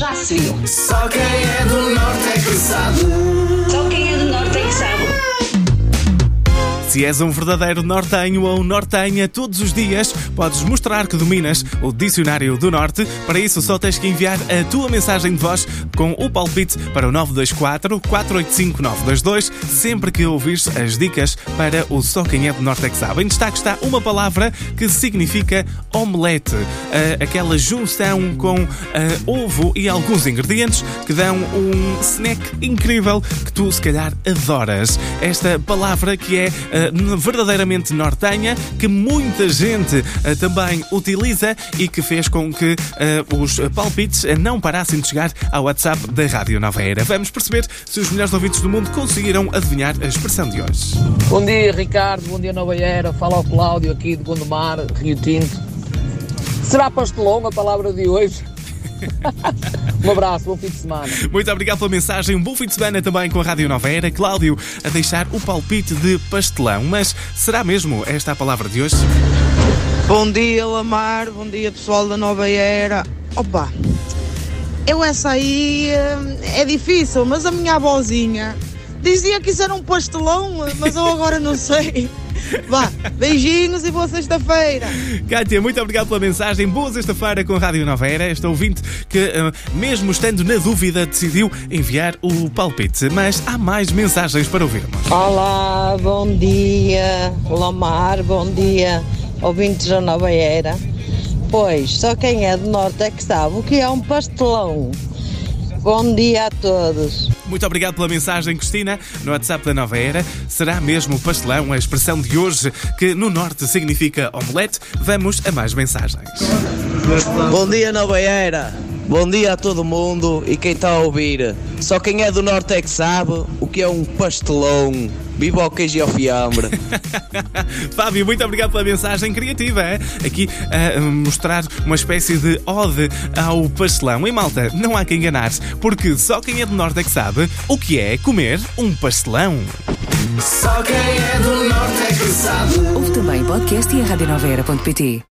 lá se viu. Só quem é do norte é sabe. Se és um verdadeiro nortenho ou nortenha, todos os dias podes mostrar que dominas o Dicionário do Norte. Para isso, só tens que enviar a tua mensagem de voz com o palpite para o 924 485 922 sempre que ouvires as dicas para o Só Quem é do Norte é que sabe. Em destaque está uma palavra que significa omelete. Aquela junção com ovo e alguns ingredientes que dão um snack incrível que tu, se calhar, adoras. Esta palavra que é verdadeiramente nortenha, que muita gente ah, também utiliza e que fez com que ah, os palpites não parassem de chegar ao WhatsApp da Rádio Nova Era. Vamos perceber se os melhores ouvintes do mundo conseguiram adivinhar a expressão de hoje. Bom dia, Ricardo. Bom dia, Nova Era. Fala ao Cláudio aqui de Gondomar, Rio Tinto. Será pastelão a palavra de hoje? um abraço, bom fim de semana. Muito obrigado pela mensagem. Um bom fim de semana também com a Rádio Nova Era. Cláudio a deixar o palpite de pastelão. Mas será mesmo esta a palavra de hoje? Bom dia, Lamar. Bom dia, pessoal da Nova Era. Opa, eu essa aí eh, é difícil, mas a minha avózinha dizia que isso era um pastelão, mas eu agora não sei. Vá, beijinhos e boa sexta-feira. Kátia, muito obrigado pela mensagem. Boa sexta-feira com a Rádio Nova Era. Este ouvinte que, eh, mesmo estando na dúvida, decidiu enviar o palpite. Mas há mais mensagens para ouvirmos. Olá, bom dia, Lamar, bom dia, ouvintes da Nova Era. Pois, só quem é do Norte é que sabe o que é um pastelão. Bom dia a todos. Muito obrigado pela mensagem, Cristina, no WhatsApp da Nova Era. Será mesmo pastelão a expressão de hoje, que no Norte significa omelete? Vamos a mais mensagens. Bom dia, Nova Era. Bom dia a todo mundo e quem está a ouvir. Só quem é do Norte é que sabe o que é um pastelão. Viva ao queijo e ao fiambre. Fábio, muito obrigado pela mensagem criativa. é? Aqui a mostrar uma espécie de ode ao pastelão. E malta, não há que enganar-se, porque só quem é do Norte é que sabe o que é comer um pastelão. Só quem é do norte é que sabe. Ouve também podcast e a radionovera.pt.